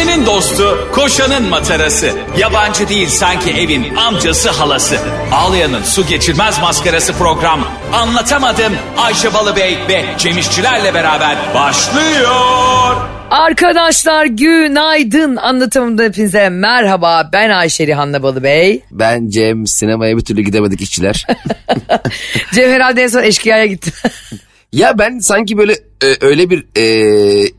Ayşe'nin dostu, koşanın matarası. Yabancı değil sanki evin amcası halası. Ağlayan'ın su geçirmez maskarası program. Anlatamadım Ayşe Balıbey ve Cemişçilerle beraber başlıyor. Arkadaşlar günaydın anlatımında hepinize merhaba ben Ayşe Rihanna Balıbey. Ben Cem sinemaya bir türlü gidemedik işçiler. Cem herhalde en son eşkıyaya gitti. ya ben sanki böyle e, öyle bir e,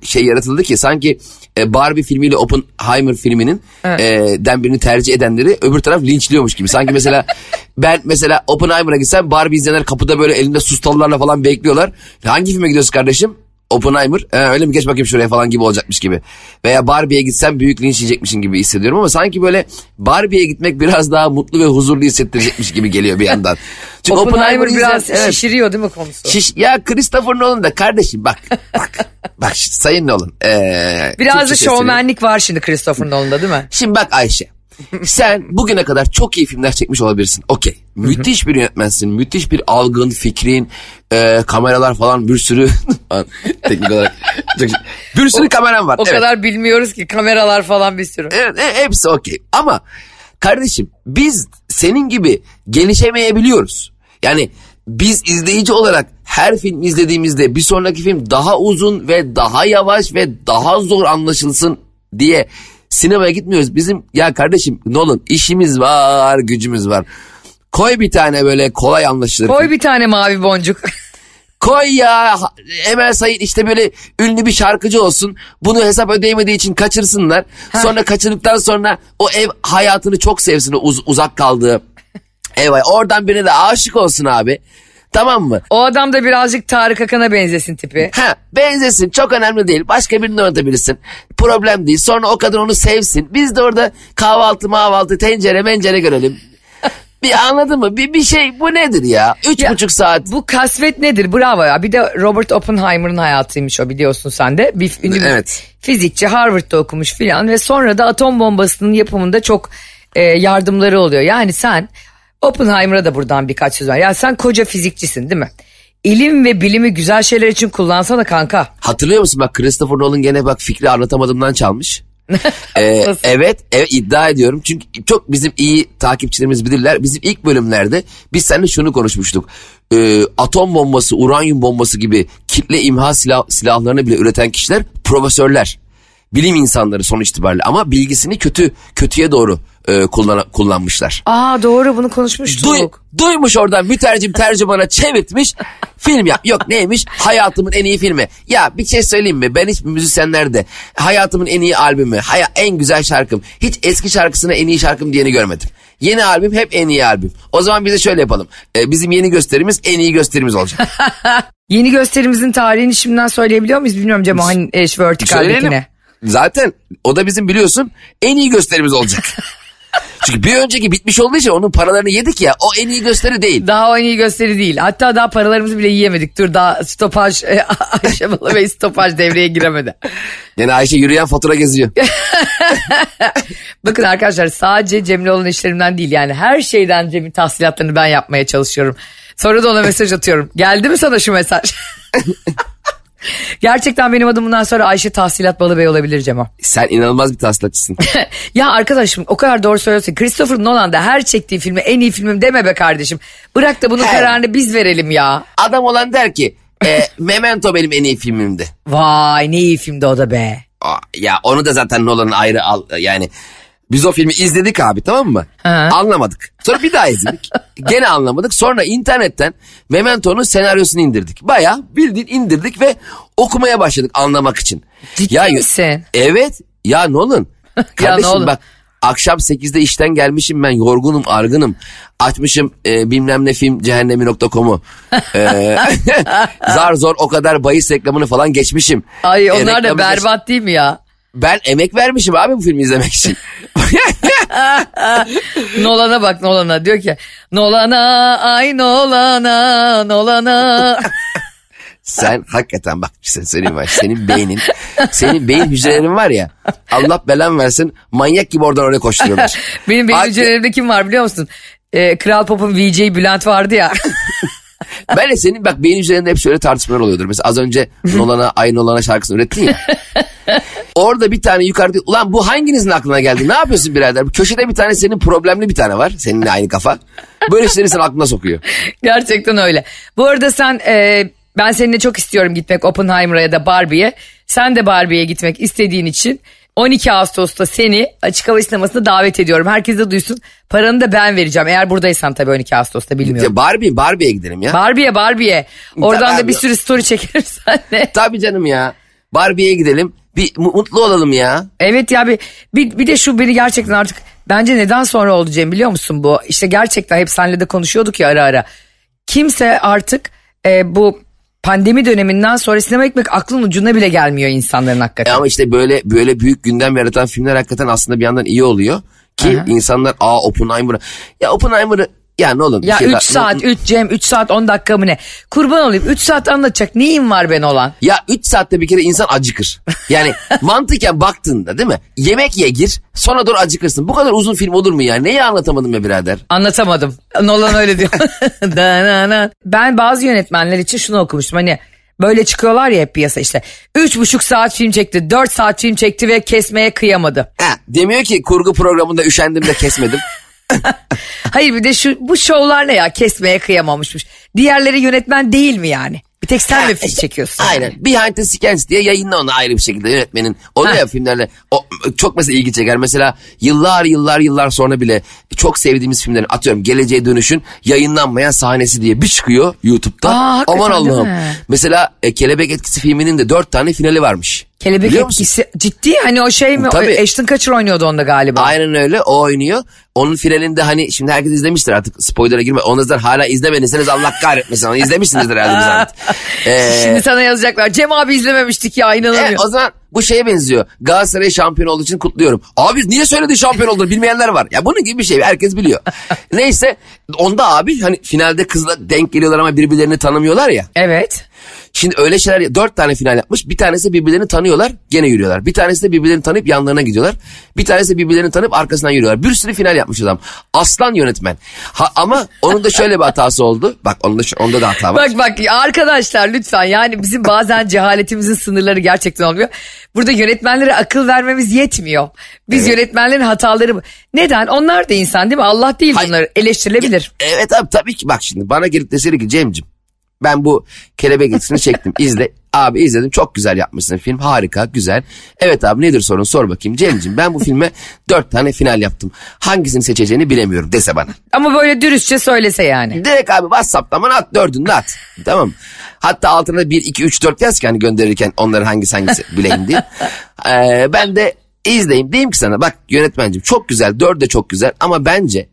şey yaratıldı ki sanki e, Barbie filmiyle Oppenheimer filminin e, den birini tercih edenleri öbür taraf linçliyormuş gibi. Sanki mesela ben mesela Oppenheimer'a gitsem Barbie izleyenler kapıda böyle elinde sustallarla falan bekliyorlar. Hangi filme gidiyorsun kardeşim? Oppenheimer ee, öyle mi geç bakayım şuraya falan gibi olacakmış gibi. Veya Barbie'ye gitsem büyük linç yiyecekmişim gibi hissediyorum ama sanki böyle Barbie'ye gitmek biraz daha mutlu ve huzurlu hissettirecekmiş gibi geliyor bir yandan. Çünkü Oppenheimer, Oppenheimer biraz evet, şişiriyor değil mi konusu? Şiş, ya Christopher Nolan da kardeşim bak bak bak sayın Nolan. Ee, biraz da şovmenlik var şimdi Christopher Nolan'da değil mi? Şimdi bak Ayşe sen bugüne kadar çok iyi filmler çekmiş olabilirsin. Okey. Müthiş bir yönetmensin. Müthiş bir algın, fikrin, e, kameralar falan bir sürü teknik olarak çok, bir sürü o, kameran var. O evet. kadar bilmiyoruz ki kameralar falan bir sürü. Evet, e, hepsi okey. Ama kardeşim biz senin gibi gelişemeyebiliyoruz. Yani biz izleyici olarak her film izlediğimizde bir sonraki film daha uzun ve daha yavaş ve daha zor anlaşılsın diye Sinemaya gitmiyoruz. Bizim ya kardeşim Nolan işimiz var gücümüz var. Koy bir tane böyle kolay anlaşılır. Koy bir tane mavi boncuk. Koy ya Emel Sayın işte böyle ünlü bir şarkıcı olsun. Bunu hesap ödeyemediği için kaçırsınlar. Sonra kaçırdıktan sonra o ev hayatını çok sevsin uz uzak kaldığı. Ev oradan birine de aşık olsun abi. Tamam mı? O adam da birazcık Tarık Akan'a benzesin tipi. Ha benzesin çok önemli değil. Başka birini oynatabilirsin. Problem değil. Sonra o kadın onu sevsin. Biz de orada kahvaltı mahvaltı tencere mencere görelim. Bir anladın mı? Bir, bir şey bu nedir ya? Üç ya, buçuk saat. Bu kasvet nedir? Bravo ya. Bir de Robert Oppenheimer'ın hayatıymış o biliyorsun sen de. Bir, ünlü evet. fizikçi Harvard'da okumuş filan ve sonra da atom bombasının yapımında çok e, yardımları oluyor. Yani sen Oppenheimer'a da buradan birkaç söz var. Ya sen koca fizikçisin değil mi? İlim ve bilimi güzel şeyler için kullansana kanka. Hatırlıyor musun bak Christopher Nolan gene bak fikri anlatamadığımdan çalmış. ee, evet, evet iddia ediyorum. Çünkü çok bizim iyi takipçilerimiz bilirler. Bizim ilk bölümlerde biz seninle şunu konuşmuştuk. Ee, atom bombası, uranyum bombası gibi kitle imha silah, silahlarını bile üreten kişiler profesörler. Bilim insanları sonuç itibariyle ama bilgisini kötü kötüye doğru e, kullan, kullanmışlar. Aa doğru bunu konuşmuştuk. Duy, duymuş oradan mütercim tercümana çevirtmiş film yap. Yok neymiş hayatımın en iyi filmi. Ya bir şey söyleyeyim mi ben hiç müzisyenlerde hayatımın en iyi albümü haya, en güzel şarkım hiç eski şarkısına en iyi şarkım diyeni görmedim. Yeni albüm hep en iyi albüm. O zaman bize şöyle yapalım. Ee, bizim yeni gösterimiz en iyi gösterimiz olacak. yeni gösterimizin tarihini şimdiden söyleyebiliyor muyuz? Bilmiyorum Cem hani Eş Vertical'dekine. Zaten o da bizim biliyorsun en iyi gösterimiz olacak. Çünkü bir önceki bitmiş olduğu için onun paralarını yedik ya o en iyi gösteri değil. Daha o en iyi gösteri değil. Hatta daha paralarımızı bile yiyemedik. Dur daha stopaj e, Ayşe Balı Bey stopaj devreye giremedi. Yani Ayşe yürüyen fatura geziyor. Bakın arkadaşlar sadece Cem'le olan işlerimden değil yani her şeyden Cem'in tahsilatlarını ben yapmaya çalışıyorum. Sonra da ona mesaj atıyorum. Geldi mi sana şu mesaj? Gerçekten benim adım bundan sonra Ayşe Tahsilat Balıbey olabilir Cemo. Sen inanılmaz bir tahsilatçısın. ya arkadaşım o kadar doğru söylüyorsun. Christopher Nolan da her çektiği filmi en iyi filmim deme be kardeşim. Bırak da bunun He. kararını biz verelim ya. Adam olan der ki e, Memento benim en iyi filmimdi. Vay ne iyi filmdi o da be. Ya onu da zaten Nolan'ın ayrı al yani biz o filmi izledik abi tamam mı? Ha. Anlamadık. Sonra bir daha izledik. Gene anlamadık. Sonra internetten Memento'nun senaryosunu indirdik. Baya bildiğin indirdik ve okumaya başladık anlamak için. Ciddi ya, misin? Evet. Ya Nolan. Kardeşim ya, bak akşam 8'de işten gelmişim ben yorgunum argınım. Açmışım e, bilmem ne film cehennemi.com'u. E, zar zor o kadar bahis reklamını falan geçmişim. Ay onlar e, da berbat geç... değil mi ya? Ben emek vermişim abi bu filmi izlemek için. Nolan'a bak Nolan'a diyor ki Nolan'a ay Nolan'a Nolan'a. Sen hakikaten bak sen söyleyeyim bak senin beynin senin beyin hücrelerin var ya Allah belan versin manyak gibi oradan oraya koşturuyorlar. Benim beyin hücrelerimde kim var biliyor musun? Ee, Kral Pop'un VJ Bülent vardı ya. ben de senin bak beyin hücrelerinde hep şöyle tartışmalar oluyordur. Mesela az önce Nolan'a Ay Nolan'a şarkısını ürettin ya. Orada bir tane yukarıda ulan bu hanginizin aklına geldi ne yapıyorsun birader? Köşede bir tane senin problemli bir tane var seninle aynı kafa. Böyle şeyleri sen aklına sokuyor. Gerçekten öyle. Bu arada sen e, ben seninle çok istiyorum gitmek Oppenheimer'a ya da Barbie'ye. Sen de Barbie'ye gitmek istediğin için 12 Ağustos'ta seni açık hava sinemasına davet ediyorum. Herkes de duysun. Paranı da ben vereceğim. Eğer buradaysan tabii 12 Ağustos'ta bilmiyorum. Barbie, Barbie'ye gidelim ya. Barbie'ye, Barbie'ye. Oradan da bir sürü story çekeriz senle. Tabii canım ya. Barbie'ye gidelim. Bir mutlu olalım ya. Evet ya bir, bir, bir de şu beni gerçekten artık bence neden sonra oldu Cem biliyor musun bu? İşte gerçekten hep senle de konuşuyorduk ya ara ara. Kimse artık e, bu pandemi döneminden sonra sinema ekmek aklın ucuna bile gelmiyor insanların hakikaten. E ama işte böyle böyle büyük gündem yaratan filmler hakikaten aslında bir yandan iyi oluyor. Ki Aha. insanlar aa Oppenheimer'ı ya Oppenheimer'ı ya ne olur. Ya 3 şey saat 3 Cem 3 saat 10 dakika mı ne? Kurban olayım 3 saat anlatacak neyim var ben olan? Ya 3 saatte bir kere insan acıkır. Yani mantıken baktığında değil mi? Yemek ye gir sonra doğru acıkırsın. Bu kadar uzun film olur mu ya? Neyi anlatamadım ya birader? Anlatamadım. Nolan öyle diyor. ben bazı yönetmenler için şunu okumuştum. Hani Böyle çıkıyorlar ya hep piyasa işte. Üç buçuk saat film çekti, dört saat film çekti ve kesmeye kıyamadı. Ha, demiyor ki kurgu programında üşendim de kesmedim. Hayır bir de şu bu şovlar ne ya kesmeye kıyamamışmış. Diğerleri yönetmen değil mi yani? Bir tek sen mi film çekiyorsun? Aynen. Yani. Behind the Scenes diye yayınla onu ayrı bir şekilde yönetmenin. Oluyor ya filmlerle. O, çok mesela ilgi çeker. Mesela yıllar yıllar yıllar sonra bile çok sevdiğimiz filmlerin atıyorum Geleceğe Dönüş'ün yayınlanmayan sahnesi diye bir çıkıyor YouTube'da. Aa, Aman Allah'ım. Mesela e, Kelebek Etkisi filminin de dört tane finali varmış. Kelebek Biliyor etkisi musun? ciddi hani o şey mi? Tabii. Ashton Kutcher oynuyordu onda galiba. Aynen öyle o oynuyor. Onun finalinde hani şimdi herkes izlemiştir artık spoiler'a girme. Onu da hala izlemediyseniz Allah kahretmesin onu izlemişsinizdir herhalde ee, Şimdi sana yazacaklar Cem abi izlememiştik ya inanamıyorum. E, o zaman bu şeye benziyor. Galatasaray şampiyon olduğu için kutluyorum. Abi niye söyledi şampiyon olduğunu bilmeyenler var. Ya bunun gibi bir şey herkes biliyor. Neyse onda abi hani finalde kızla denk geliyorlar ama birbirlerini tanımıyorlar ya. Evet. Şimdi öyle şeyler dört tane final yapmış. Bir tanesi birbirlerini tanıyorlar gene yürüyorlar. Bir tanesi de birbirlerini tanıyıp yanlarına gidiyorlar. Bir tanesi de birbirlerini tanıp arkasından yürüyorlar. Bir sürü final yapmış adam. Aslan yönetmen. Ha, ama onun da şöyle bir hatası oldu. Bak onun da, onda da hata var. Bak bak arkadaşlar lütfen yani bizim bazen cehaletimizin sınırları gerçekten olmuyor. Burada yönetmenlere akıl vermemiz yetmiyor. Biz evet. yönetmenlerin hataları neden? Onlar da insan değil mi? Allah değil Hayır. bunlar eleştirilebilir. Evet abi tabii ki bak şimdi bana gelip deseydi ki Cem'cim ben bu kelebek etkisini çektim izle. Abi izledim çok güzel yapmışsın film harika güzel. Evet abi nedir sorun sor bakayım. Cem'ciğim ben bu filme dört tane final yaptım. Hangisini seçeceğini bilemiyorum dese bana. Ama böyle dürüstçe söylese yani. Direkt abi WhatsApp'tan bana at dördünü de at. tamam Hatta altına bir iki üç dört yaz ki hani gönderirken onların hangisi hangisi bileyim diye. Ee, ben de izleyeyim diyeyim ki sana bak yönetmencim çok güzel dört de çok güzel ama bence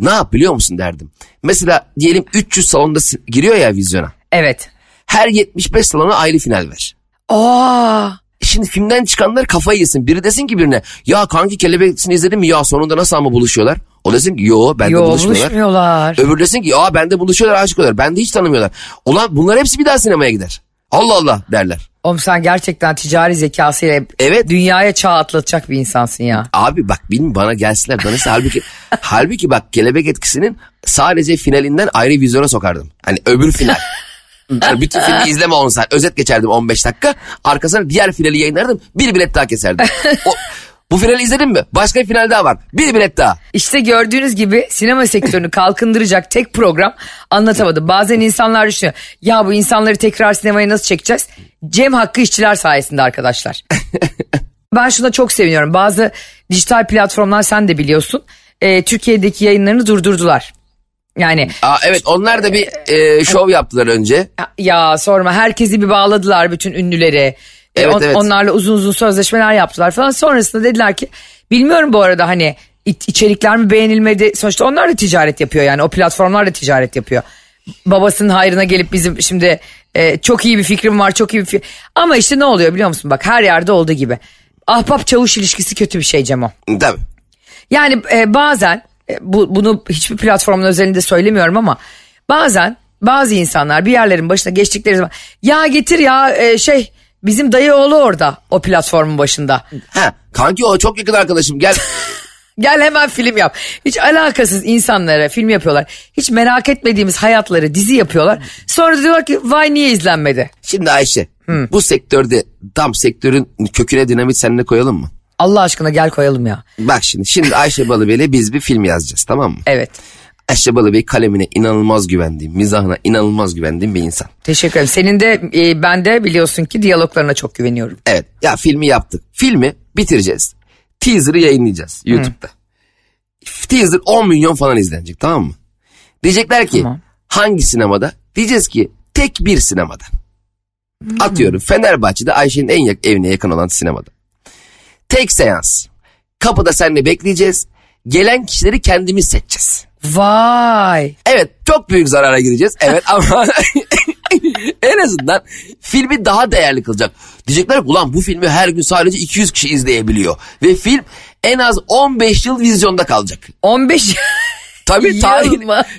ne yap biliyor musun derdim. Mesela diyelim 300 salonda giriyor ya vizyona. Evet. Her 75 salona ayrı final ver. Aa. Şimdi filmden çıkanlar kafayı yesin. Biri desin ki birine ya kanki kelebeklisini izledin mi ya sonunda nasıl ama buluşuyorlar. O desin ki yo bende yo, buluşmuyorlar. buluşmuyorlar. Öbür desin ki ya bende buluşuyorlar aşık oluyorlar. Bende hiç tanımıyorlar. Ulan bunlar hepsi bir daha sinemaya gider. Allah Allah derler. Oğlum sen gerçekten ticari zekasıyla evet. dünyaya çağ atlatacak bir insansın ya. Abi bak bilmiyorum bana gelsinler danışsa halbuki halbuki bak kelebek etkisinin sadece finalinden ayrı vizyona sokardım. Hani öbür final. Yani bütün filmi izleme 10 saat. Özet geçerdim 15 dakika. Arkasına diğer finali yayınlardım. Bir bilet daha keserdim. O, bu finali izledin mi? Başka bir final daha var. Bir bilet daha. İşte gördüğünüz gibi sinema sektörünü kalkındıracak tek program anlatamadım. Bazen insanlar düşünüyor. Ya bu insanları tekrar sinemaya nasıl çekeceğiz? Cem Hakkı işçiler sayesinde arkadaşlar. ben şuna çok seviniyorum. Bazı dijital platformlar sen de biliyorsun. E, Türkiye'deki yayınlarını durdurdular. Yani Aa, evet onlar da bir e, şov yaptılar önce. Ya sorma herkesi bir bağladılar bütün ünlüleri. E, evet, on, evet. Onlarla uzun uzun sözleşmeler yaptılar falan. Sonrasında dediler ki bilmiyorum bu arada hani içerikler mi beğenilmedi. Sonuçta onlar da ticaret yapıyor yani o platformlar da ticaret yapıyor. Babasının hayrına gelip bizim şimdi e, çok iyi bir fikrim var çok iyi bir fikrim. Ama işte ne oluyor biliyor musun bak her yerde olduğu gibi. Ahbap çavuş ilişkisi kötü bir şey Cemo. Tabii. Yani e, bazen e, bu, bunu hiçbir platformun özelinde söylemiyorum ama bazen bazı insanlar bir yerlerin başına geçtikleri zaman ya getir ya e, şey Bizim dayı oğlu orada o platformun başında. Ha, kanki o çok yakın arkadaşım gel. Gel hemen film yap. Hiç alakasız insanlara film yapıyorlar. Hiç merak etmediğimiz hayatları dizi yapıyorlar. Sonra diyorlar ki vay niye izlenmedi? Şimdi Ayşe Hı. Bu sektörde tam sektörün köküne dinamit seninle koyalım mı? Allah aşkına gel koyalım ya. Bak şimdi şimdi Ayşe Balıbey'le biz bir film yazacağız tamam mı? Evet. Ayşe Balıbey kalemine inanılmaz güvendiğim, mizahına inanılmaz güvendiğim bir insan. Teşekkür ederim. Senin de e, ben de biliyorsun ki diyaloglarına çok güveniyorum. Evet ya filmi yaptık. Filmi bitireceğiz. Teaser'ı yayınlayacağız YouTube'da. Hı. Teaser 10 milyon falan izlenecek tamam mı? Diyecekler ki tamam. hangi sinemada? Diyeceğiz ki tek bir sinemada. Hmm. Atıyorum Fenerbahçe'de Ayşe'nin en yak evine yakın olan sinemada. Tek seans. Kapıda seninle bekleyeceğiz. Gelen kişileri kendimiz seçeceğiz. Vay. Evet çok büyük zarara gireceğiz. Evet ama en azından filmi daha değerli kılacak. Diyecekler ki ulan bu filmi her gün sadece 200 kişi izleyebiliyor. Ve film en az 15 yıl vizyonda kalacak. 15 Tabii tarih.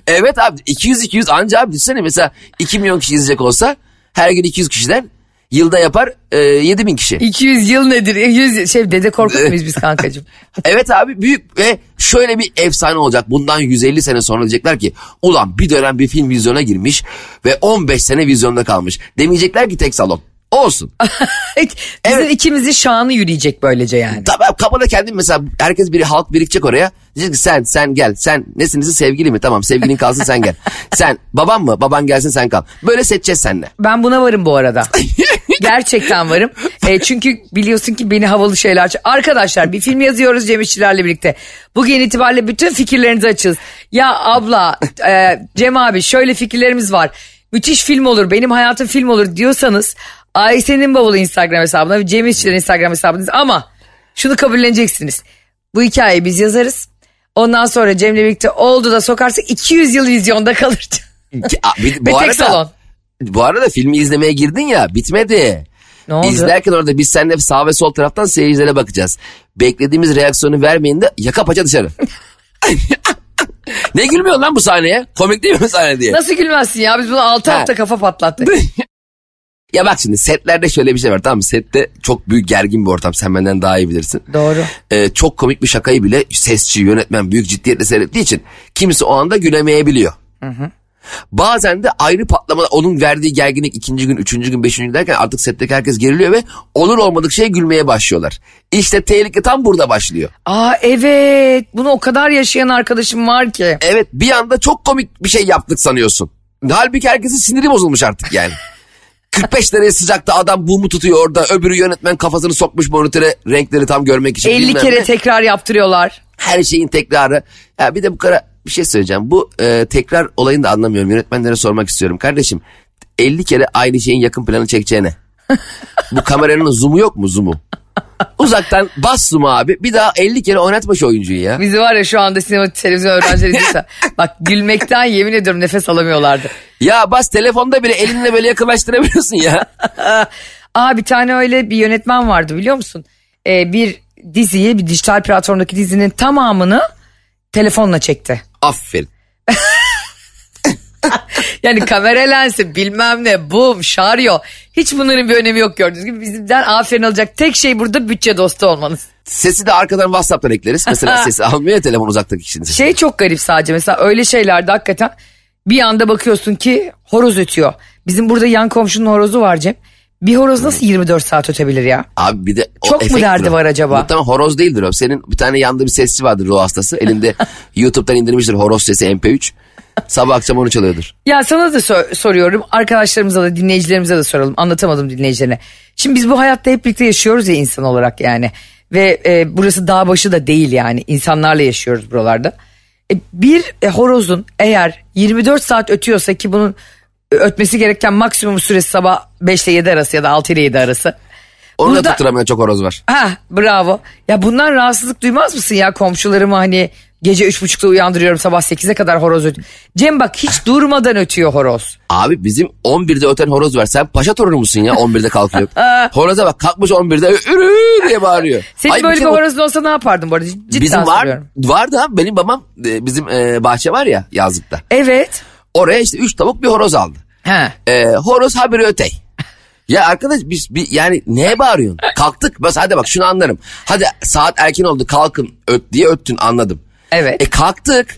Evet abi 200-200 anca abi düşünsene mesela 2 milyon kişi izleyecek olsa her gün 200 kişiden Yılda yapar e, 7 bin kişi. 200 yıl nedir? 200 şey dede korkut muyuz biz kankacığım? evet abi büyük ve şöyle bir efsane olacak. Bundan 150 sene sonra diyecekler ki ulan bir dönem bir film vizyona girmiş ve 15 sene vizyonda kalmış. Demeyecekler ki tek salon. Olsun. Bizim evet. ikimizin şanı yürüyecek böylece yani. Tabii kapıda kendim mesela herkes bir halk birikecek oraya. Diyecek ki sen sen gel sen nesinizin sevgili mi? Tamam sevgilin kalsın sen gel. sen baban mı? Baban gelsin sen kal. Böyle seçeceğiz seninle. Ben buna varım bu arada. Gerçekten varım. E, çünkü biliyorsun ki beni havalı şeyler... Arkadaşlar bir film yazıyoruz Cem İşçilerle birlikte. Bugün itibariyle bütün fikirlerinizi açız. Ya abla e, Cem abi şöyle fikirlerimiz var. Müthiş film olur benim hayatım film olur diyorsanız Ayşe'nin bavulu Instagram hesabına ve Cem İşçilerin Instagram hesabınız ama şunu kabulleneceksiniz. Bu hikayeyi biz yazarız. Ondan sonra Cem'le birlikte oldu da sokarsak 200 yıl vizyonda kalır. bu ve arada, salon. Bu arada filmi izlemeye girdin ya bitmedi. Ne oldu? İzlerken orada biz seninle sağ ve sol taraftan seyircilere bakacağız. Beklediğimiz reaksiyonu vermeyin de yaka paça dışarı. ne gülmüyor lan bu sahneye? Komik değil mi bu sahne diye? Nasıl gülmezsin ya? Biz bunu 6 hafta kafa patlattık. Ya bak şimdi setlerde şöyle bir şey var tamam mı? Sette çok büyük gergin bir ortam sen benden daha iyi bilirsin. Doğru. Ee, çok komik bir şakayı bile sesçi yönetmen büyük ciddiyetle seyrettiği için kimisi o anda gülemeyebiliyor. Hı hı. Bazen de ayrı patlama onun verdiği gerginlik ikinci gün, üçüncü gün, beşinci gün derken artık setteki herkes geriliyor ve olur olmadık şey gülmeye başlıyorlar. İşte tehlike tam burada başlıyor. Aa evet bunu o kadar yaşayan arkadaşım var ki. Evet bir anda çok komik bir şey yaptık sanıyorsun. Halbuki herkesin siniri bozulmuş artık yani. 45 derece sıcakta adam bumu tutuyor orada. Öbürü yönetmen kafasını sokmuş monitöre renkleri tam görmek için. 50 kere ne. tekrar yaptırıyorlar. Her şeyin tekrarı. Ya bir de bu kadar bir şey söyleyeceğim. Bu e, tekrar olayını da anlamıyorum. Yönetmenlere sormak istiyorum. Kardeşim 50 kere aynı şeyin yakın planı çekeceğine. bu kameranın zoom'u yok mu zoom'u? Uzaktan bas zoom'u abi. Bir daha 50 kere oynatma şu oyuncuyu ya. Bizi var ya şu anda sinema televizyon öğrencileri değilse. bak gülmekten yemin ediyorum nefes alamıyorlardı. Ya bas telefonda bile elinle böyle yakınlaştırabiliyorsun ya. Aa bir tane öyle bir yönetmen vardı biliyor musun? Ee, bir diziyi bir dijital platformdaki dizinin tamamını telefonla çekti. Aferin. yani kamera lensi bilmem ne bum şaryo hiç bunların bir önemi yok gördüğünüz gibi bizden aferin alacak tek şey burada bütçe dostu olmanız. Sesi de arkadan WhatsApp'tan ekleriz. Mesela sesi almıyor ya telefon uzaktaki kişinin sesi. Şey çok garip sadece mesela öyle şeylerde hakikaten bir anda bakıyorsun ki horoz ötüyor. Bizim burada yan komşunun horozu var Cem. Bir horoz nasıl 24 saat ötebilir ya? Abi bir de Çok mu derdi var acaba? Muhtemelen horoz değildir o. Senin bir tane yanında bir sesçi vardır ruh hastası. Elinde YouTube'dan indirmiştir horoz sesi MP3. Sabah akşam onu çalıyordur. Ya sana da sor- soruyorum. Arkadaşlarımıza da dinleyicilerimize de soralım. Anlatamadım dinleyicilerine. Şimdi biz bu hayatta hep birlikte yaşıyoruz ya insan olarak yani. Ve e, burası dağ başı da değil yani. İnsanlarla yaşıyoruz buralarda. E, bir e, horozun eğer 24 saat ötüyorsa ki bunun ötmesi gereken maksimum süresi sabah 5 ile 7 arası ya da 6 ile 7 arası. Onu Burada, da tutturamayan çok horoz var. Ha bravo. Ya bundan rahatsızlık duymaz mısın ya komşularımı hani gece üç buçukta uyandırıyorum sabah 8'e kadar horoz ötüyor. Cem bak hiç durmadan ötüyor horoz. Abi bizim 11'de öten horoz var. Sen paşa torunu musun ya 11'de kalkıyor. Horoza bak kalkmış 11'de ürü diye bağırıyor. Senin Ay, böyle bir, bir horozun olsa ne yapardın bu arada? Cidden bizim var, soruyorum. vardı abi benim babam e, bizim e, bahçe var ya yazlıkta. Evet. Oraya işte üç tavuk bir horoz aldı. He. E, horoz haberi ötey. Ya arkadaş biz bir, yani neye bağırıyorsun? Kalktık. Bas hadi bak şunu anlarım. Hadi saat erken oldu kalkın öt diye öttün anladım. Evet. E kalktık.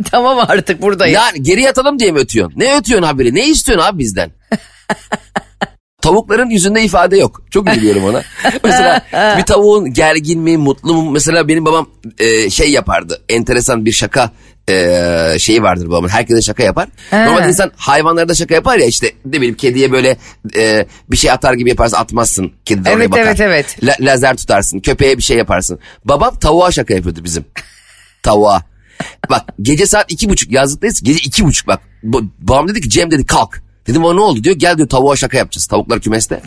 tamam artık buradayım. Yani geri yatalım diye mi ötüyorsun? Ne ötüyorsun haberi? Ne istiyorsun abi bizden? Tavukların yüzünde ifade yok. Çok üzülüyorum ona. mesela bir tavuğun gergin mi, mutlu mu? Mesela benim babam e, şey yapardı. Enteresan bir şaka e, şeyi vardır babamın. Herkese şaka yapar. He. Normal insan hayvanlara da şaka yapar ya işte ne bileyim kediye böyle e, bir şey atar gibi yaparsın atmazsın. Kedi de evet, bakar. Evet evet La, lazer tutarsın. Köpeğe bir şey yaparsın. Babam tavuğa şaka yapıyordu bizim. Tavuğa. Bak gece saat iki buçuk yazlıktayız. Gece iki buçuk bak. Babam dedi ki Cem dedi kalk. Dedim o ne oldu diyor. Gel diyor tavuğa şaka yapacağız. Tavuklar kümeste.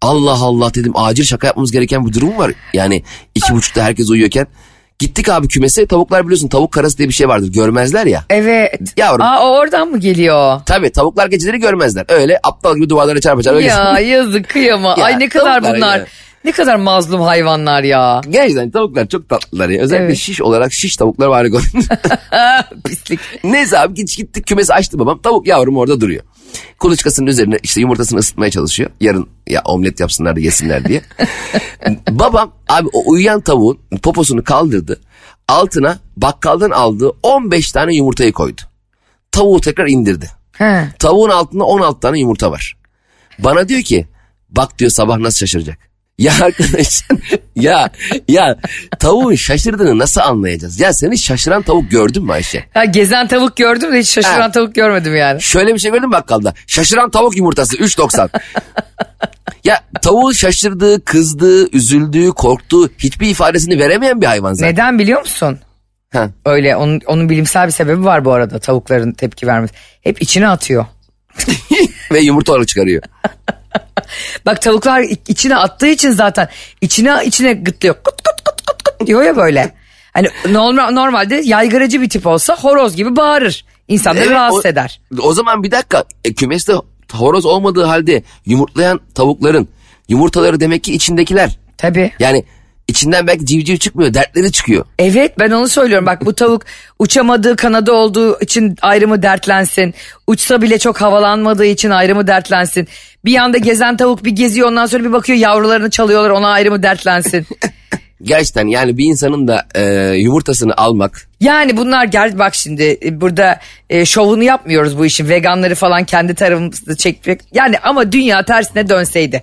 Allah Allah dedim acil şaka yapmamız gereken bir durum var. Yani iki buçukta herkes uyuyorken. Gittik abi kümese tavuklar biliyorsun tavuk karası diye bir şey vardır görmezler ya. Evet. Yavrum. Aa oradan mı geliyor? Tabii tavuklar geceleri görmezler. Öyle aptal gibi duvarlara çarpacak. Ya yazık kıyama. ya, Ay ne kadar bunlar. Ya. Ne kadar mazlum hayvanlar ya. Gerçekten tavuklar çok tatlılar ya. Özellikle evet. şiş olarak şiş tavuklar var. Pislik. Neyse abi gittik, gittik kümesi açtı babam. Tavuk yavrum orada duruyor. Kuluçkasının üzerine işte yumurtasını ısıtmaya çalışıyor. Yarın ya omlet yapsınlar da yesinler diye. babam abi o uyuyan tavuğun poposunu kaldırdı. Altına bakkaldan aldığı 15 tane yumurtayı koydu. Tavuğu tekrar indirdi. He. Tavuğun altında 16 tane yumurta var. Bana diyor ki bak diyor sabah nasıl şaşıracak. Ya arkadaş ya ya tavuğun şaşırdığını nasıl anlayacağız? Ya seni şaşıran tavuk gördün mü Ayşe? Ha, gezen tavuk gördüm de hiç şaşıran ha. tavuk görmedim yani. Şöyle bir şey gördün mü bakkalda? Şaşıran tavuk yumurtası 3.90. ya tavuğun şaşırdığı, kızdığı, üzüldüğü, korktuğu hiçbir ifadesini veremeyen bir hayvan zaten. Neden biliyor musun? Ha. Öyle onun, onun bilimsel bir sebebi var bu arada tavukların tepki vermesi. Hep içine atıyor. Ve yumurta olarak çıkarıyor. Bak tavuklar içine attığı için zaten içine içine gıtlıyor. Kut kut kut kut kut diyor ya böyle. Hani normal, normalde yaygıracı bir tip olsa horoz gibi bağırır. İnsanları evet, rahatsız o, eder. O zaman bir dakika e, kümeste horoz olmadığı halde yumurtlayan tavukların yumurtaları demek ki içindekiler. Tabii. Yani İçinden belki civciv çıkmıyor dertleri çıkıyor. Evet ben onu söylüyorum bak bu tavuk uçamadığı kanada olduğu için ayrımı dertlensin. Uçsa bile çok havalanmadığı için ayrımı dertlensin. Bir yanda gezen tavuk bir geziyor ondan sonra bir bakıyor yavrularını çalıyorlar ona ayrımı dertlensin. Gerçekten yani bir insanın da e, yumurtasını almak. Yani bunlar gel bak şimdi e, burada e, şovunu yapmıyoruz bu işin veganları falan kendi tarafımızda çekmek. Yani ama dünya tersine dönseydi.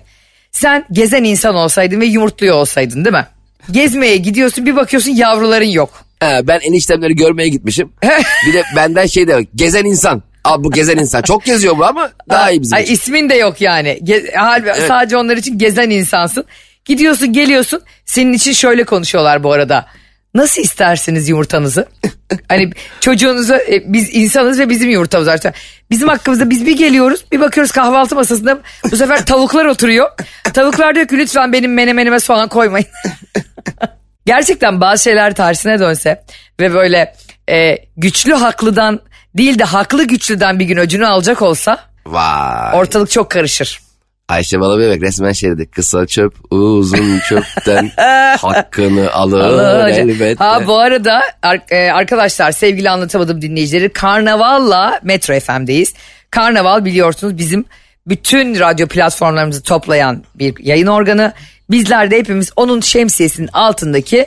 Sen gezen insan olsaydın ve yumurtluyor olsaydın değil mi? Gezmeye gidiyorsun bir bakıyorsun yavruların yok. He, ben eniştemleri görmeye gitmişim. bir de benden şey de gezen insan. Abi bu gezen insan. Çok geziyor bu ama daha iyi bizim Ay, ismin de yok yani. Ge- halbuki evet. Sadece onlar için gezen insansın. Gidiyorsun geliyorsun senin için şöyle konuşuyorlar bu arada. Nasıl istersiniz yumurtanızı? hani çocuğunuzu e, biz insanız ve bizim yumurtamız var. Bizim hakkımızda biz bir geliyoruz bir bakıyoruz kahvaltı masasında bu sefer tavuklar oturuyor. Tavuklar diyor ki lütfen benim menemenime soğan koymayın. Gerçekten bazı şeyler tersine dönse ve böyle e, güçlü haklıdan değil de haklı güçlüden bir gün öcünü alacak olsa Vay. ortalık çok karışır. Ayşe Balabebek resmen şey dedi. Kısa çöp uzun çöpten hakkını alır elbette. Ha bu arada e, arkadaşlar sevgili anlatamadım dinleyicileri Karnaval'la Metro FM'deyiz. Karnaval biliyorsunuz bizim bütün radyo platformlarımızı toplayan bir yayın organı. Bizler de hepimiz onun şemsiyesinin altındaki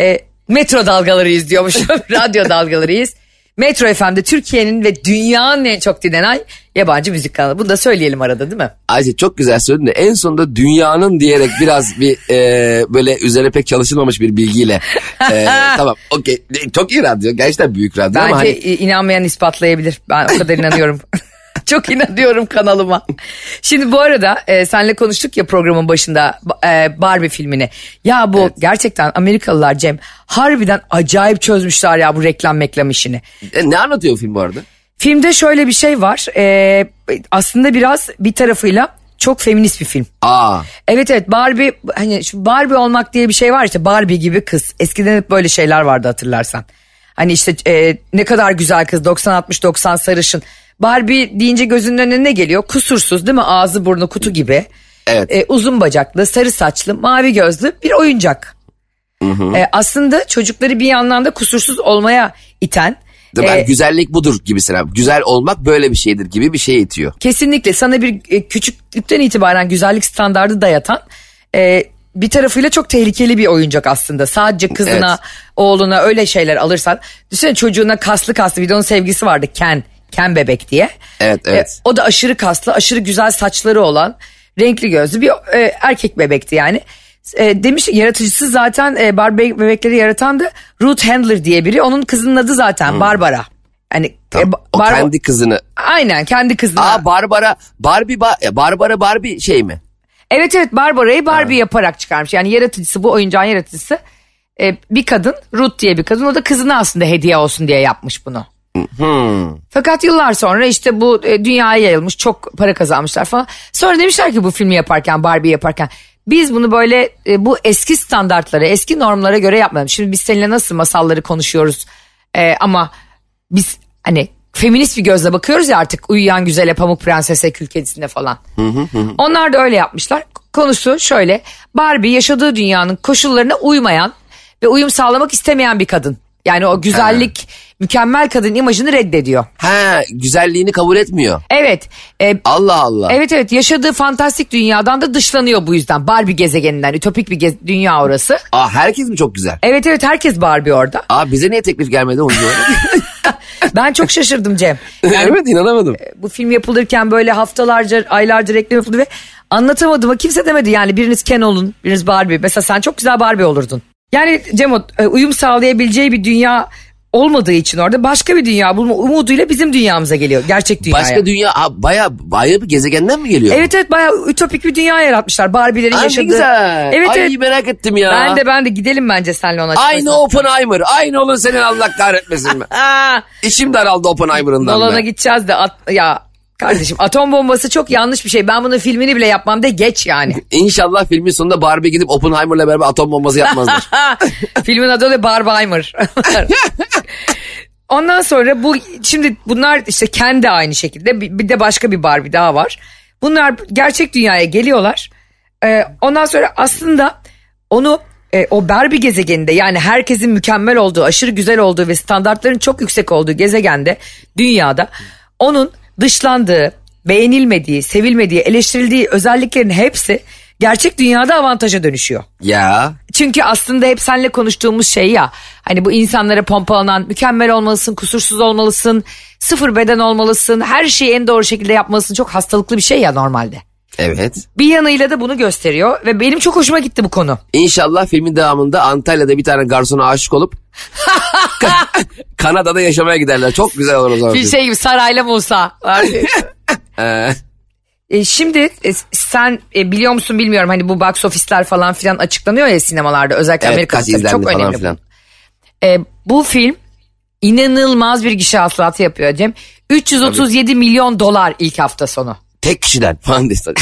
e, metro dalgalarıyız diyormuşum. radyo dalgalarıyız. Metro FM'de Türkiye'nin ve dünyanın en çok dinlenen yabancı müzik kanalı. Bunu da söyleyelim arada değil mi? Ayşe çok güzel söyledin de en sonunda dünyanın diyerek biraz bir e, böyle üzerine pek çalışılmamış bir bilgiyle. E, tamam okey çok iyi radyo gerçekten büyük radyo Bence ama hani... inanmayan ispatlayabilir ben o kadar inanıyorum. Çok inanıyorum kanalıma. Şimdi bu arada e, senle konuştuk ya programın başında e, Barbie filmini. Ya bu evet. gerçekten Amerikalılar Cem harbiden acayip çözmüşler ya bu reklam meklam işini. E, ne anlatıyor film bu arada? Filmde şöyle bir şey var. E, aslında biraz bir tarafıyla çok feminist bir film. Aa. Evet evet Barbie hani şu Barbie olmak diye bir şey var işte Barbie gibi kız. Eskiden hep böyle şeyler vardı hatırlarsan. Hani işte e, ne kadar güzel kız 90-60-90 sarışın. Barbie deyince gözünün önüne ne geliyor? Kusursuz değil mi? Ağzı burnu kutu gibi. Evet. Ee, uzun bacaklı, sarı saçlı, mavi gözlü bir oyuncak. Hı hı. Ee, aslında çocukları bir yandan da kusursuz olmaya iten. Değil mi? E, güzellik budur gibisine. Güzel olmak böyle bir şeydir gibi bir şey itiyor. Kesinlikle sana bir e, küçüklükten itibaren güzellik standardı dayatan e, bir tarafıyla çok tehlikeli bir oyuncak aslında. Sadece kızına, evet. oğluna öyle şeyler alırsan. Düşünsene çocuğuna kaslı kaslı bir de onun sevgisi vardı Ken Ken bebek diye. Evet evet. E, o da aşırı kaslı aşırı güzel saçları olan renkli gözlü bir e, erkek bebekti yani. E, demiş yaratıcısı zaten e, Barbie bebekleri yaratandı. Ruth Handler diye biri. Onun kızının adı zaten hmm. Barbara. Yani tamam. e, o Bar- kendi kızını. Aynen kendi kızını. Aa Barbara Barbie ba- Barbara Barbie şey mi? Evet evet Barbara'yı Barbie ha. yaparak çıkarmış. Yani yaratıcısı bu oyuncağın yaratıcısı e, bir kadın Ruth diye bir kadın. O da kızına aslında hediye olsun diye yapmış bunu. Hmm. Fakat yıllar sonra işte bu e, dünyaya yayılmış çok para kazanmışlar falan. Sonra demişler ki bu filmi yaparken Barbie yaparken biz bunu böyle e, bu eski standartlara eski normlara göre yapmayalım. Şimdi biz seninle nasıl masalları konuşuyoruz e, ama biz hani feminist bir gözle bakıyoruz ya artık uyuyan güzele pamuk prensese kül kedisine falan. Onlar da öyle yapmışlar. Konusu şöyle Barbie yaşadığı dünyanın koşullarına uymayan ve uyum sağlamak istemeyen bir kadın. Yani o güzellik ha. mükemmel kadın imajını reddediyor. Ha güzelliğini kabul etmiyor. Evet. E, Allah Allah. Evet evet yaşadığı fantastik dünyadan da dışlanıyor bu yüzden. Barbie gezegeninden ütopik bir gez- dünya orası. Aa herkes mi çok güzel? Evet evet herkes Barbie orada. Aa bize niye teklif gelmedi onu Ben çok şaşırdım Cem. Yani, evet inanamadım. Bu film yapılırken böyle haftalarca aylarca reklam yapıldı ve anlatamadım. Kimse demedi yani biriniz Ken olun biriniz Barbie. Mesela sen çok güzel Barbie olurdun. Yani Cemo e, uyum sağlayabileceği bir dünya olmadığı için orada başka bir dünya bulma umuduyla bizim dünyamıza geliyor. Gerçek dünyaya. Başka dünya baya baya bir gezegenden mi geliyor? Evet evet baya ütopik bir dünya yaratmışlar. Barbie'lerin Ay, yaşadığı. güzel. Evet, Ay evet. merak ettim ya. Ben de ben de gidelim bence senle ona. Aynı Oppenheimer. Aynı olun senin Allah kahretmesin mi? İşim daraldı Oppenheimer'ından Nolan'a gideceğiz de at, ya Kardeşim atom bombası çok yanlış bir şey. Ben bunun filmini bile yapmam de geç yani. İnşallah filmin sonunda Barbie gidip Oppenheimer'la beraber atom bombası yapmazlar. Filmin adı da Barbeimer. Ondan sonra bu şimdi bunlar işte kendi aynı şekilde bir de başka bir Barbie daha var. Bunlar gerçek dünyaya geliyorlar. Ee, ondan sonra aslında onu e, o Barbie gezegeninde yani herkesin mükemmel olduğu, aşırı güzel olduğu ve standartların çok yüksek olduğu gezegende, dünyada onun dışlandığı, beğenilmediği, sevilmediği, eleştirildiği özelliklerin hepsi gerçek dünyada avantaja dönüşüyor. Ya. Çünkü aslında hep seninle konuştuğumuz şey ya. Hani bu insanlara pompalanan mükemmel olmalısın, kusursuz olmalısın, sıfır beden olmalısın, her şeyi en doğru şekilde yapmalısın. Çok hastalıklı bir şey ya normalde. Evet. Bir yanıyla da bunu gösteriyor ve benim çok hoşuma gitti bu konu. İnşallah filmin devamında Antalya'da bir tane garsona aşık olup Kanada'da yaşamaya giderler. Çok güzel olur o zaman. Bir şey gibi Sarayla Musa. Ee? e, şimdi e, sen e, biliyor musun bilmiyorum hani bu box office'ler falan filan açıklanıyor ya sinemalarda özellikle evet, Amerika'da çok falan önemli. Filan. E, bu film inanılmaz bir gişe hasılatı yapıyor Cem. 337 Tabii. milyon dolar ilk hafta sonu. Tek kişiden falan diye.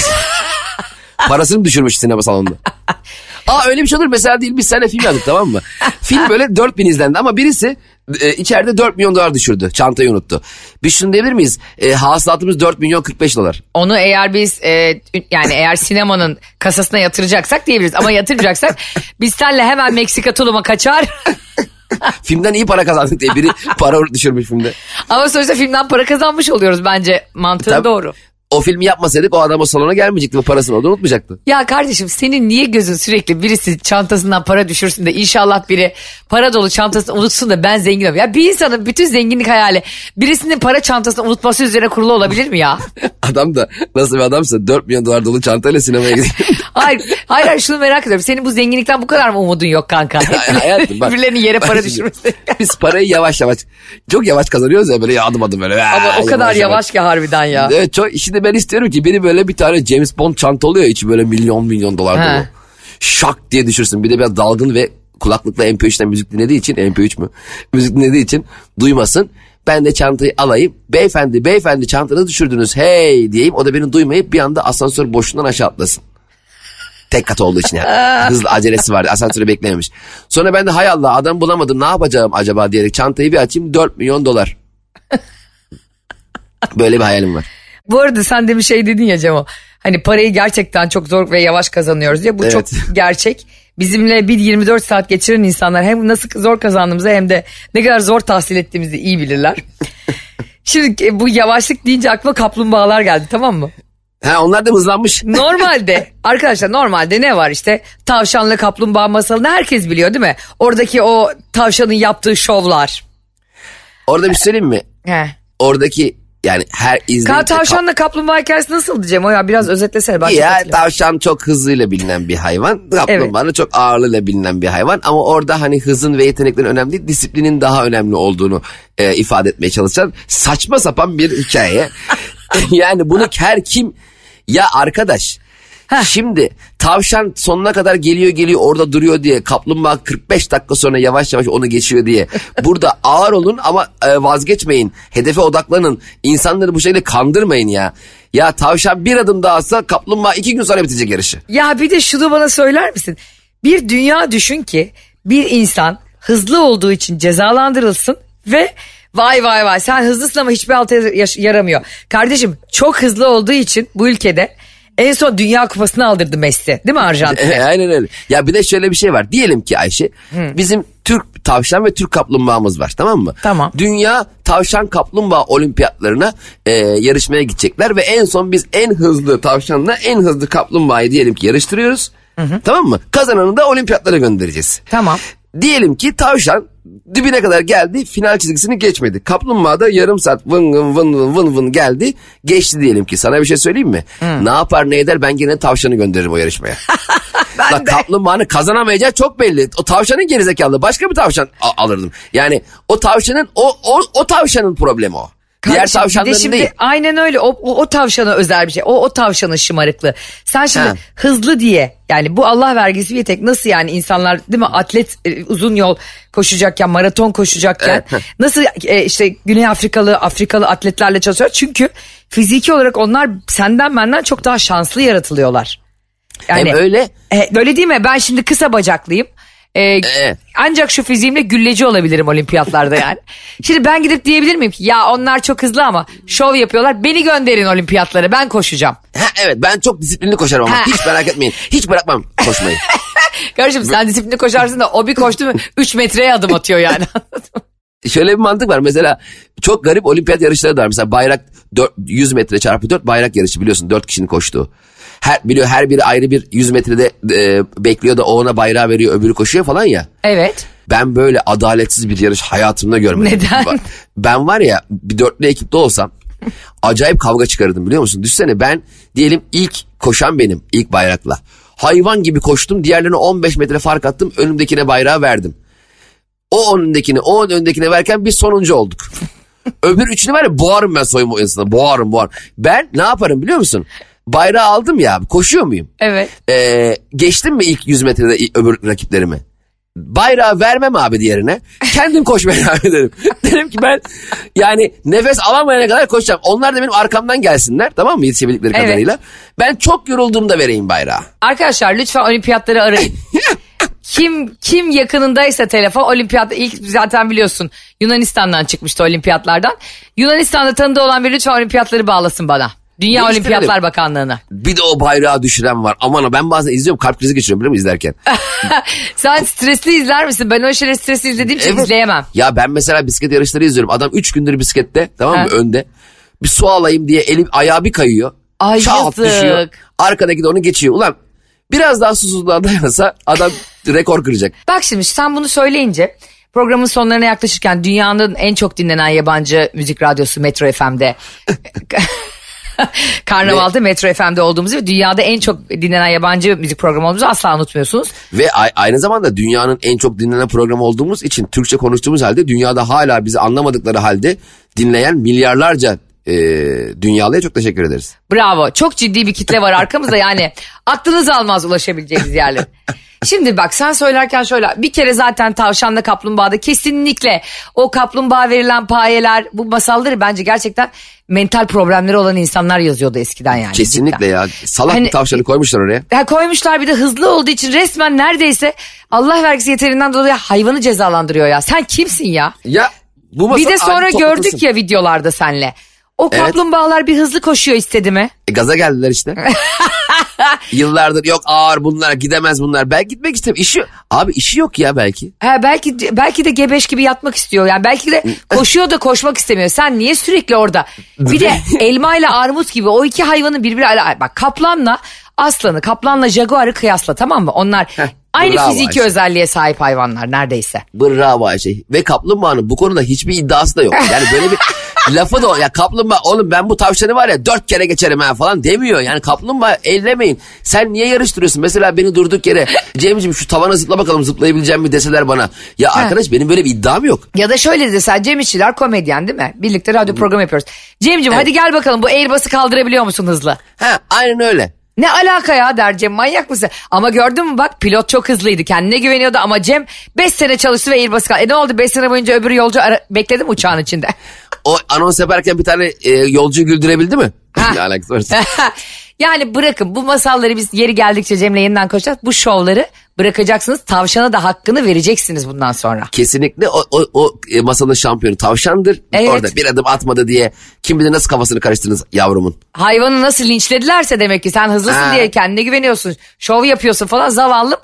Parasını düşürmüş sinema salonunda. Aa öyle bir şey olur mesela değil biz seninle film yazdık tamam mı? film böyle 4000 izlendi ama birisi e, içeride 4 milyon dolar düşürdü. Çantayı unuttu. Biz şunu diyebilir miyiz? E, hasılatımız 4 milyon 45 dolar. Onu eğer biz e, yani eğer sinemanın kasasına yatıracaksak diyebiliriz. Ama yatıracaksak biz senle hemen Meksika tuluma kaçar. filmden iyi para kazandık diye biri para düşürmüş filmde. Ama sonuçta filmden para kazanmış oluyoruz bence. Mantığı Tabii, doğru o filmi yapmasaydık o adam o salona gelmeyecekti. Bu parasını o da unutmayacaktı. Ya kardeşim senin niye gözün sürekli birisi çantasından para düşürsün de inşallah biri para dolu çantasını unutsun da ben zengin olayım. Ya bir insanın bütün zenginlik hayali birisinin para çantasını unutması üzerine kurulu olabilir mi ya? adam da nasıl bir adamsa 4 milyon dolar dolu çantayla sinemaya gidiyor. hayır, hayır hayır şunu merak ediyorum. Senin bu zenginlikten bu kadar mı umudun yok kanka? Hayatım bak. Birilerinin yere para düşürmesi. Biz parayı yavaş yavaş çok yavaş kazanıyoruz ya böyle adım adım böyle. Ama o kadar yavaş, yavaş ki harbiden ya. Evet çok şimdi ben istiyorum ki beni böyle bir tane James Bond çanta oluyor içi böyle milyon milyon dolar dolu. Şak diye düşürsün bir de biraz dalgın ve kulaklıkla MP3'ten müzik dinlediği için MP3 mü? Müzik dinlediği için duymasın. Ben de çantayı alayım. Beyefendi beyefendi çantanızı düşürdünüz hey diyeyim. O da beni duymayıp bir anda asansör boşluğundan aşağı atlasın. Tek kat olduğu için yani. Hızlı acelesi vardı. Asansörü beklememiş. Sonra ben de hay Allah adam bulamadım ne yapacağım acaba diyerek çantayı bir açayım 4 milyon dolar. Böyle bir hayalim var. Bu arada sen de bir şey dedin ya Cemo. Hani parayı gerçekten çok zor ve yavaş kazanıyoruz diye. Bu evet. çok gerçek. Bizimle bir 24 saat geçiren insanlar hem nasıl zor kazandığımızı hem de ne kadar zor tahsil ettiğimizi iyi bilirler. Şimdi e, bu yavaşlık deyince aklıma kaplumbağalar geldi tamam mı? Ha onlar da hızlanmış. Normalde arkadaşlar normalde ne var işte tavşanla kaplumbağa masalını herkes biliyor değil mi? Oradaki o tavşanın yaptığı şovlar. Orada bir şey söyleyeyim mi? He. oradaki yani her izleyip... tavşanla kaplumbağa hikayesi nasıldı Cem? O ya biraz özetlesene. Ben ya tavşan çok hızlıyla bilinen bir hayvan. Kaplumbağa evet. çok ağırlığıyla bilinen bir hayvan. Ama orada hani hızın ve yeteneklerin önemli değil. Disiplinin daha önemli olduğunu e, ifade etmeye çalışan saçma sapan bir hikaye. yani bunu her kim... Ya arkadaş Heh. Şimdi tavşan sonuna kadar geliyor geliyor orada duruyor diye kaplumbağa 45 dakika sonra yavaş yavaş onu geçiyor diye. Burada ağır olun ama e, vazgeçmeyin. Hedefe odaklanın. İnsanları bu şekilde kandırmayın ya. Ya tavşan bir adım daha atsa kaplumbağa iki gün sonra bitecek yarışı. Ya bir de şunu bana söyler misin? Bir dünya düşün ki bir insan hızlı olduğu için cezalandırılsın ve Vay vay vay sen hızlısın ama hiçbir alta yaramıyor. Kardeşim çok hızlı olduğu için bu ülkede en son Dünya Kupası'nı aldırdı Messi değil mi Arjantin'e? Aynen öyle. Ya bir de şöyle bir şey var. Diyelim ki Ayşe Hı. bizim Türk tavşan ve Türk kaplumbağamız var tamam mı? Tamam. Dünya tavşan kaplumbağa olimpiyatlarına e, yarışmaya gidecekler ve en son biz en hızlı tavşanla en hızlı kaplumbağayı diyelim ki yarıştırıyoruz. Hı hı. Tamam mı? Kazananı da olimpiyatlara göndereceğiz. Tamam. Diyelim ki tavşan dibine kadar geldi final çizgisini geçmedi. Kaplumbağa da yarım saat vın vın vın vın vın vın geldi geçti diyelim ki. Sana bir şey söyleyeyim mi? Hmm. Ne yapar ne eder ben gene tavşanı gönderirim o yarışmaya. ben La, de. Kaplumbağanın kazanamayacağı çok belli. O tavşanın gerizekalı başka bir tavşan alırdım. Yani o tavşanın o, o, o tavşanın problemi o. Diğer tavşanların de şimdi, değil. Aynen öyle o, o, o tavşana özel bir şey. O, o tavşanın şımarıklığı. Sen şimdi ha. hızlı diye yani bu Allah vergisi bir tek nasıl yani insanlar değil mi atlet e, uzun yol koşacakken maraton koşacakken evet. nasıl e, işte Güney Afrikalı Afrikalı atletlerle çalışıyor. Çünkü fiziki olarak onlar senden benden çok daha şanslı yaratılıyorlar. Yani, Hem öyle. E, böyle değil mi? Ben şimdi kısa bacaklıyım. Ee, ee. Ancak şu fiziğimle gülleci olabilirim olimpiyatlarda yani. Şimdi ben gidip diyebilir miyim ki ya onlar çok hızlı ama şov yapıyorlar beni gönderin olimpiyatlara ben koşacağım. Ha, evet ben çok disiplinli koşarım ama ha. hiç merak etmeyin hiç bırakmam koşmayı. Kardeşim sen disiplinli koşarsın da o bir koştu mu 3 metreye adım atıyor yani. Şöyle bir mantık var mesela çok garip olimpiyat yarışları da var. Mesela bayrak 4, 100 metre çarpı 4 bayrak yarışı biliyorsun 4 kişinin koştuğu her biliyor her biri ayrı bir 100 metrede e, bekliyor da o ona bayrağı veriyor öbürü koşuyor falan ya. Evet. Ben böyle adaletsiz bir yarış hayatımda görmedim. Neden? Ben var ya bir dörtlü ekipte olsam acayip kavga çıkarırdım biliyor musun? Düşsene ben diyelim ilk koşan benim ilk bayrakla. Hayvan gibi koştum diğerlerine 15 metre fark attım önümdekine bayrağı verdim. O önündekine o önündekine verken biz sonuncu olduk. Öbür üçünü var ya boğarım ben soyunma odasında boğarım boğarım. Ben ne yaparım biliyor musun? Bayrağı aldım ya koşuyor muyum? Evet. Ee, geçtim mi ilk 100 metrede öbür rakiplerimi? Bayrağı vermem abi diğerine. Kendim koşmaya devam ederim. Dedim ki ben yani nefes alamayana kadar koşacağım. Onlar da benim arkamdan gelsinler tamam mı yetişebildikleri evet. kadarıyla. Ben çok yorulduğumda vereyim bayrağı. Arkadaşlar lütfen olimpiyatları arayın. kim kim yakınındaysa telefon olimpiyatta ilk zaten biliyorsun Yunanistan'dan çıkmıştı olimpiyatlardan. Yunanistan'da tanıdığı olan bir lütfen olimpiyatları bağlasın bana. Dünya ne Olimpiyatlar Bakanlığı'na. Bir de o bayrağı düşüren var. Aman ben bazen izliyorum kalp krizi geçiriyorum biliyor musun izlerken. Sen stresli izler misin? Ben o şeyleri stresli izlediğim için evet. izleyemem. Ya ben mesela bisiklet yarışları izliyorum. Adam 3 gündür bisiklette tamam mı önde. Bir su alayım diye elim ayağı bir kayıyor. Ay Çat düşüyor. Arkadaki de onu geçiyor. Ulan biraz daha susuzluğa dayansa adam rekor kıracak. Bak şimdi sen bunu söyleyince programın sonlarına yaklaşırken dünyanın en çok dinlenen yabancı müzik radyosu Metro FM'de Karnaval'da Metro FM'de olduğumuzu ve dünyada en çok dinlenen yabancı müzik programı olduğumuzu asla unutmuyorsunuz. Ve aynı zamanda dünyanın en çok dinlenen programı olduğumuz için Türkçe konuştuğumuz halde dünyada hala bizi anlamadıkları halde dinleyen milyarlarca e, dünyalıya çok teşekkür ederiz. Bravo. Çok ciddi bir kitle var arkamızda yani aklınız almaz ulaşabileceğiniz yerler. Şimdi bak sen söylerken şöyle bir kere zaten tavşanla kaplumbağada kesinlikle o kaplumbağa verilen payeler bu masalları bence gerçekten mental problemleri olan insanlar yazıyordu eskiden yani. Kesinlikle cidden. ya salak hani, bir tavşanı koymuşlar oraya. Ya koymuşlar bir de hızlı olduğu için resmen neredeyse Allah vergisi yeterinden dolayı hayvanı cezalandırıyor ya. Sen kimsin ya? Ya bu masal Bir de sonra gördük ya videolarda senle. O evet. kaplumbağalar bir hızlı koşuyor istedi mi? E, gaza geldiler işte. Yıllardır yok ağır bunlar gidemez bunlar. Ben gitmek istemiyorum. İşi, abi işi yok ya belki. Ha, belki belki de gebeş gibi yatmak istiyor. Yani belki de koşuyor da koşmak istemiyor. Sen niye sürekli orada? Bir de elma ile armut gibi o iki hayvanın birbiriyle bak kaplanla aslanı, kaplanla jaguarı kıyasla tamam mı? Onlar aynı fiziki Ayşe. özelliğe sahip hayvanlar neredeyse. Bravo Ayşe. Ve kaplumbağanın bu konuda hiçbir iddiası da yok. Yani böyle bir Lafı da. Ya kaplumbağa oğlum ben bu tavşanı var ya dört kere geçerim ha falan demiyor. Yani kaplumbağa ellemeyin. Sen niye yarıştırıyorsun? Mesela beni durduk yere Cem'ciğim şu tavana zıpla bakalım zıplayabileceğim mi deseler bana. Ya arkadaş benim böyle bir iddiam yok. Ya da şöyle desen Cem İşçiler komedyen değil mi? Birlikte radyo programı yapıyoruz. Cem'ciğim evet. hadi gel bakalım bu Airbus'u kaldırabiliyor musun hızlı? Ha aynen öyle. Ne alaka ya der Cem manyak mısın? Ama gördün mü bak pilot çok hızlıydı kendine güveniyordu ama Cem 5 sene çalıştı ve Airbus kaldı. E ne oldu 5 sene boyunca öbür yolcu ara- bekledim uçağın içinde. O anons yaparken bir tane e, yolcuyu güldürebildi mi? ne alakası varsa. yani bırakın bu masalları biz yeri geldikçe Cem'le yeniden konuşacağız. Bu şovları bırakacaksınız. Tavşana da hakkını vereceksiniz bundan sonra. Kesinlikle o, o, o e, masalın şampiyonu tavşandır. Evet. Orada bir adım atmadı diye kim bilir nasıl kafasını karıştırdınız yavrumun. Hayvanı nasıl linçledilerse demek ki sen hızlısın ha. diye kendine güveniyorsun. Şov yapıyorsun falan zavallım.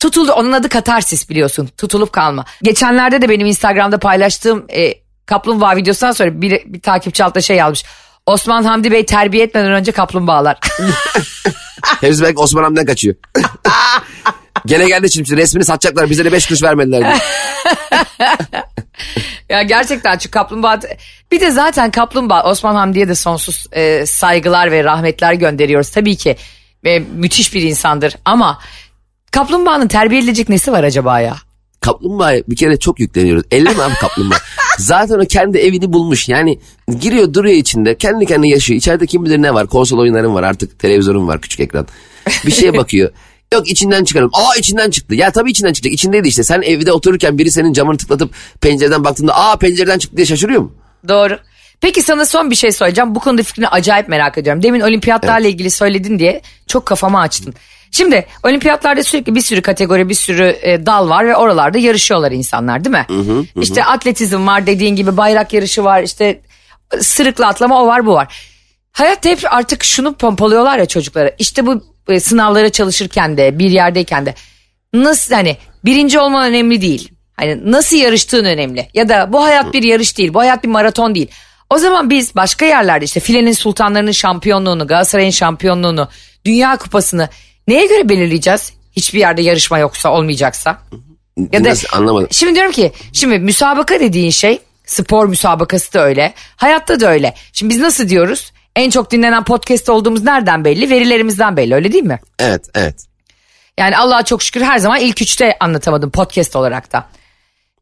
Tutuldu onun adı katarsis biliyorsun tutulup kalma. Geçenlerde de benim Instagram'da paylaştığım e, kaplumbağa videosundan sonra bir, bir takipçi altta şey almış. Osman Hamdi Bey terbiye etmeden önce kaplumbağalar. Hepsi belki Osman Hamdi'den kaçıyor. Gene geldi şimdi resmini satacaklar bize de beş kuruş vermediler. ya gerçekten çünkü kaplumbağa bir de zaten kaplumbağa Osman Hamdi'ye de sonsuz e, saygılar ve rahmetler gönderiyoruz. Tabii ki e, müthiş bir insandır ama kaplumbağanın terbiye edilecek nesi var acaba ya? Kaplumbağaya bir kere çok yükleniyoruz. Elleme abi kaplumbağa. Zaten o kendi evini bulmuş. Yani giriyor duruyor içinde. Kendi kendine yaşıyor. İçeride kim bilir ne var. Konsol oyunlarım var artık. Televizyonum var küçük ekran. Bir şeye bakıyor. Yok içinden çıkaralım. Aa içinden çıktı. Ya tabii içinden çıktı. İçindeydi işte. Sen evde otururken biri senin camını tıklatıp pencereden baktığında aa pencereden çıktı diye şaşırıyor mu? Doğru. Peki sana son bir şey söyleyeceğim. Bu konuda fikrini acayip merak ediyorum. Demin olimpiyatlarla evet. ilgili söyledin diye çok kafamı açtın. Şimdi olimpiyatlarda sürekli bir sürü kategori bir sürü e, dal var ve oralarda yarışıyorlar insanlar değil mi? Hı hı, hı. İşte atletizm var dediğin gibi bayrak yarışı var işte sırıkla atlama o var bu var. Hayatta hep artık şunu pompalıyorlar ya çocuklara. İşte bu e, sınavlara çalışırken de bir yerdeyken de nasıl hani birinci olman önemli değil. Hani nasıl yarıştığın önemli. Ya da bu hayat bir yarış değil. Bu hayat bir maraton değil. O zaman biz başka yerlerde işte filenin sultanlarının şampiyonluğunu, Galatasaray'ın şampiyonluğunu, Dünya Kupası'nı neye göre belirleyeceğiz? Hiçbir yerde yarışma yoksa, olmayacaksa. Ya da Nasıl, anlamadım. Şimdi diyorum ki şimdi müsabaka dediğin şey spor müsabakası da öyle. Hayatta da öyle. Şimdi biz nasıl diyoruz? En çok dinlenen podcast olduğumuz nereden belli? Verilerimizden belli öyle değil mi? Evet evet. Yani Allah'a çok şükür her zaman ilk üçte anlatamadım podcast olarak da.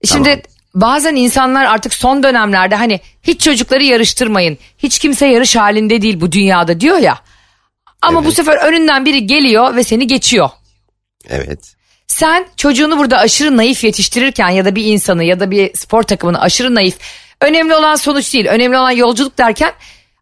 Şimdi tamam. bazen insanlar artık son dönemlerde hani hiç çocukları yarıştırmayın. Hiç kimse yarış halinde değil bu dünyada diyor ya. Ama evet. bu sefer önünden biri geliyor ve seni geçiyor. Evet. Sen çocuğunu burada aşırı naif yetiştirirken ya da bir insanı ya da bir spor takımını aşırı naif. Önemli olan sonuç değil. Önemli olan yolculuk derken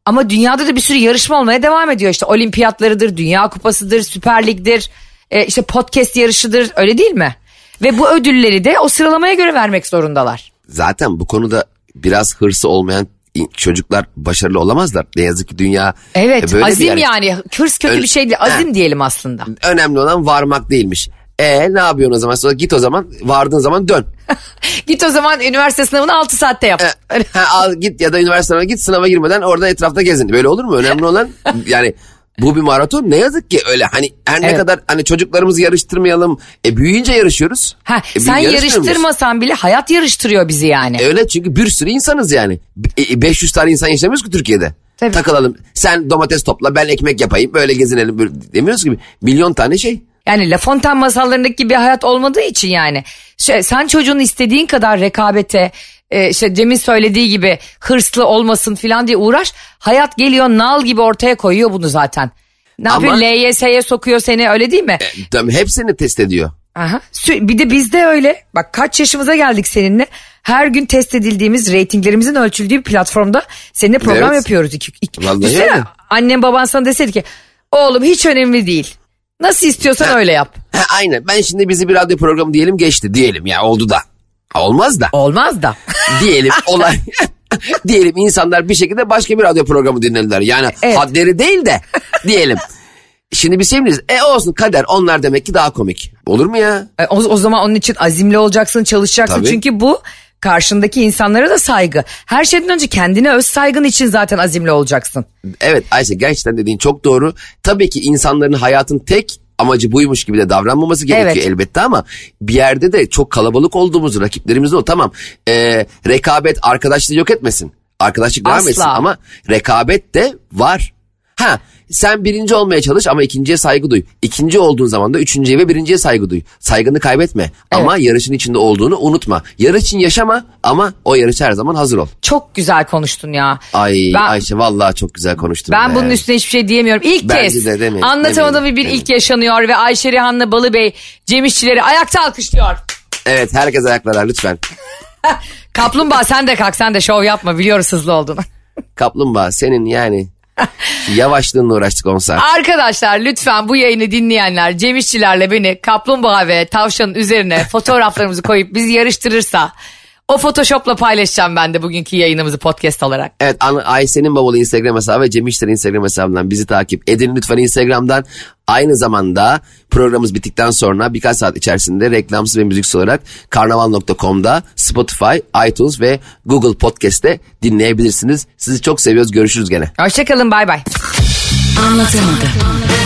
ama dünyada da bir sürü yarışma olmaya devam ediyor. İşte olimpiyatlarıdır, dünya kupasıdır, süper ligdir, e, işte podcast yarışıdır öyle değil mi? Ve bu ödülleri de o sıralamaya göre vermek zorundalar. Zaten bu konuda biraz hırsı olmayan çocuklar başarılı olamazlar. Ne yazık ki dünya Evet böyle azim yani. Hırs kötü Ön, bir şey değil azim he, diyelim aslında. Önemli olan varmak değilmiş. E ne yapıyorsun o zaman? Sonra git o zaman vardığın zaman dön. git o zaman üniversite sınavını 6 saatte yap. E, ha, al git ya da üniversite sınavına git sınava girmeden orada etrafta gezin. Böyle olur mu? Önemli olan yani bu bir maraton ne yazık ki öyle hani her ne evet. kadar hani çocuklarımızı yarıştırmayalım e büyüyünce yarışıyoruz. Ha, e, sen yarıştırmasan bile hayat yarıştırıyor bizi yani. E, öyle çünkü bir sürü insanız yani. E, 500 tane insan yaşamıyoruz ki Türkiye'de. Tabii. Takılalım sen domates topla ben ekmek yapayım böyle gezinelim böyle demiyoruz gibi milyon tane şey. Yani La Fontaine masallarındaki gibi hayat olmadığı için yani. Şey, sen çocuğun istediğin kadar rekabete, e, işte Cem'in söylediği gibi hırslı olmasın falan diye uğraş. Hayat geliyor nal gibi ortaya koyuyor bunu zaten. Ne Ama, yapıyor LYS'ye sokuyor seni öyle değil mi? E, tabii hepsini test ediyor. Aha. Bir de bizde öyle. Bak kaç yaşımıza geldik seninle. Her gün test edildiğimiz, reytinglerimizin ölçüldüğü bir platformda seninle program evet. yapıyoruz. İki, iki. Vallahi öyle. Annem baban sana deseydi ki oğlum hiç önemli değil. Nasıl istiyorsan ha, öyle yap. Ha, aynen. Ben şimdi bizi bir radyo programı diyelim geçti. Diyelim ya oldu da. Olmaz da. Olmaz da. diyelim olay. diyelim insanlar bir şekilde başka bir radyo programı dinlediler. Yani evet. hadleri değil de diyelim. Şimdi bir şey mi E olsun kader onlar demek ki daha komik. Olur mu ya? E, o, o zaman onun için azimli olacaksın çalışacaksın. Tabii. Çünkü bu karşındaki insanlara da saygı. Her şeyden önce kendine öz saygın için zaten azimli olacaksın. Evet Ayşe gerçekten dediğin çok doğru. Tabii ki insanların hayatın tek amacı buymuş gibi de davranmaması gerekiyor evet. elbette ama bir yerde de çok kalabalık olduğumuz rakiplerimiz o tamam. Ee, rekabet arkadaşlığı yok etmesin. arkadaşlık devam etsin ama rekabet de var. Ha sen birinci olmaya çalış ama ikinciye saygı duy. İkinci olduğun zaman da üçüncüye ve birinciye saygı duy. Saygını kaybetme ama yarışın içinde olduğunu unutma. Yarış için yaşama ama o yarış her zaman hazır ol. Çok güzel konuştun ya. Ay Ben- Ayşe vallahi çok güzel konuştun. Ben be. bunun üstüne hiçbir şey diyemiyorum. İlk Bence kez de demeyin, anlatamadığım demeyin, bir demeyin. ilk yaşanıyor ve Ayşe Rihanna Balıbey Cem İşçileri ayakta alkışlıyor. Evet herkes ayaklara lütfen. Kaplumbağa sen de kalk sen de şov yapma biliyoruz hızlı olduğunu. Kaplumbağa senin yani yavaşlığınla uğraştık 10 saat. Arkadaşlar lütfen bu yayını dinleyenler Cem İşçilerle beni kaplumbağa ve tavşanın üzerine fotoğraflarımızı koyup bizi yarıştırırsa o photoshopla paylaşacağım ben de bugünkü yayınımızı podcast olarak. Evet Ayşe'nin babalı Instagram hesabı ve Cem İşler'in Instagram hesabından bizi takip edin lütfen Instagram'dan. Aynı zamanda programımız bittikten sonra birkaç saat içerisinde reklamsız ve müziksiz olarak karnaval.com'da Spotify, iTunes ve Google Podcast'te dinleyebilirsiniz. Sizi çok seviyoruz. Görüşürüz gene. Hoşçakalın bay bay. Anlatamadım.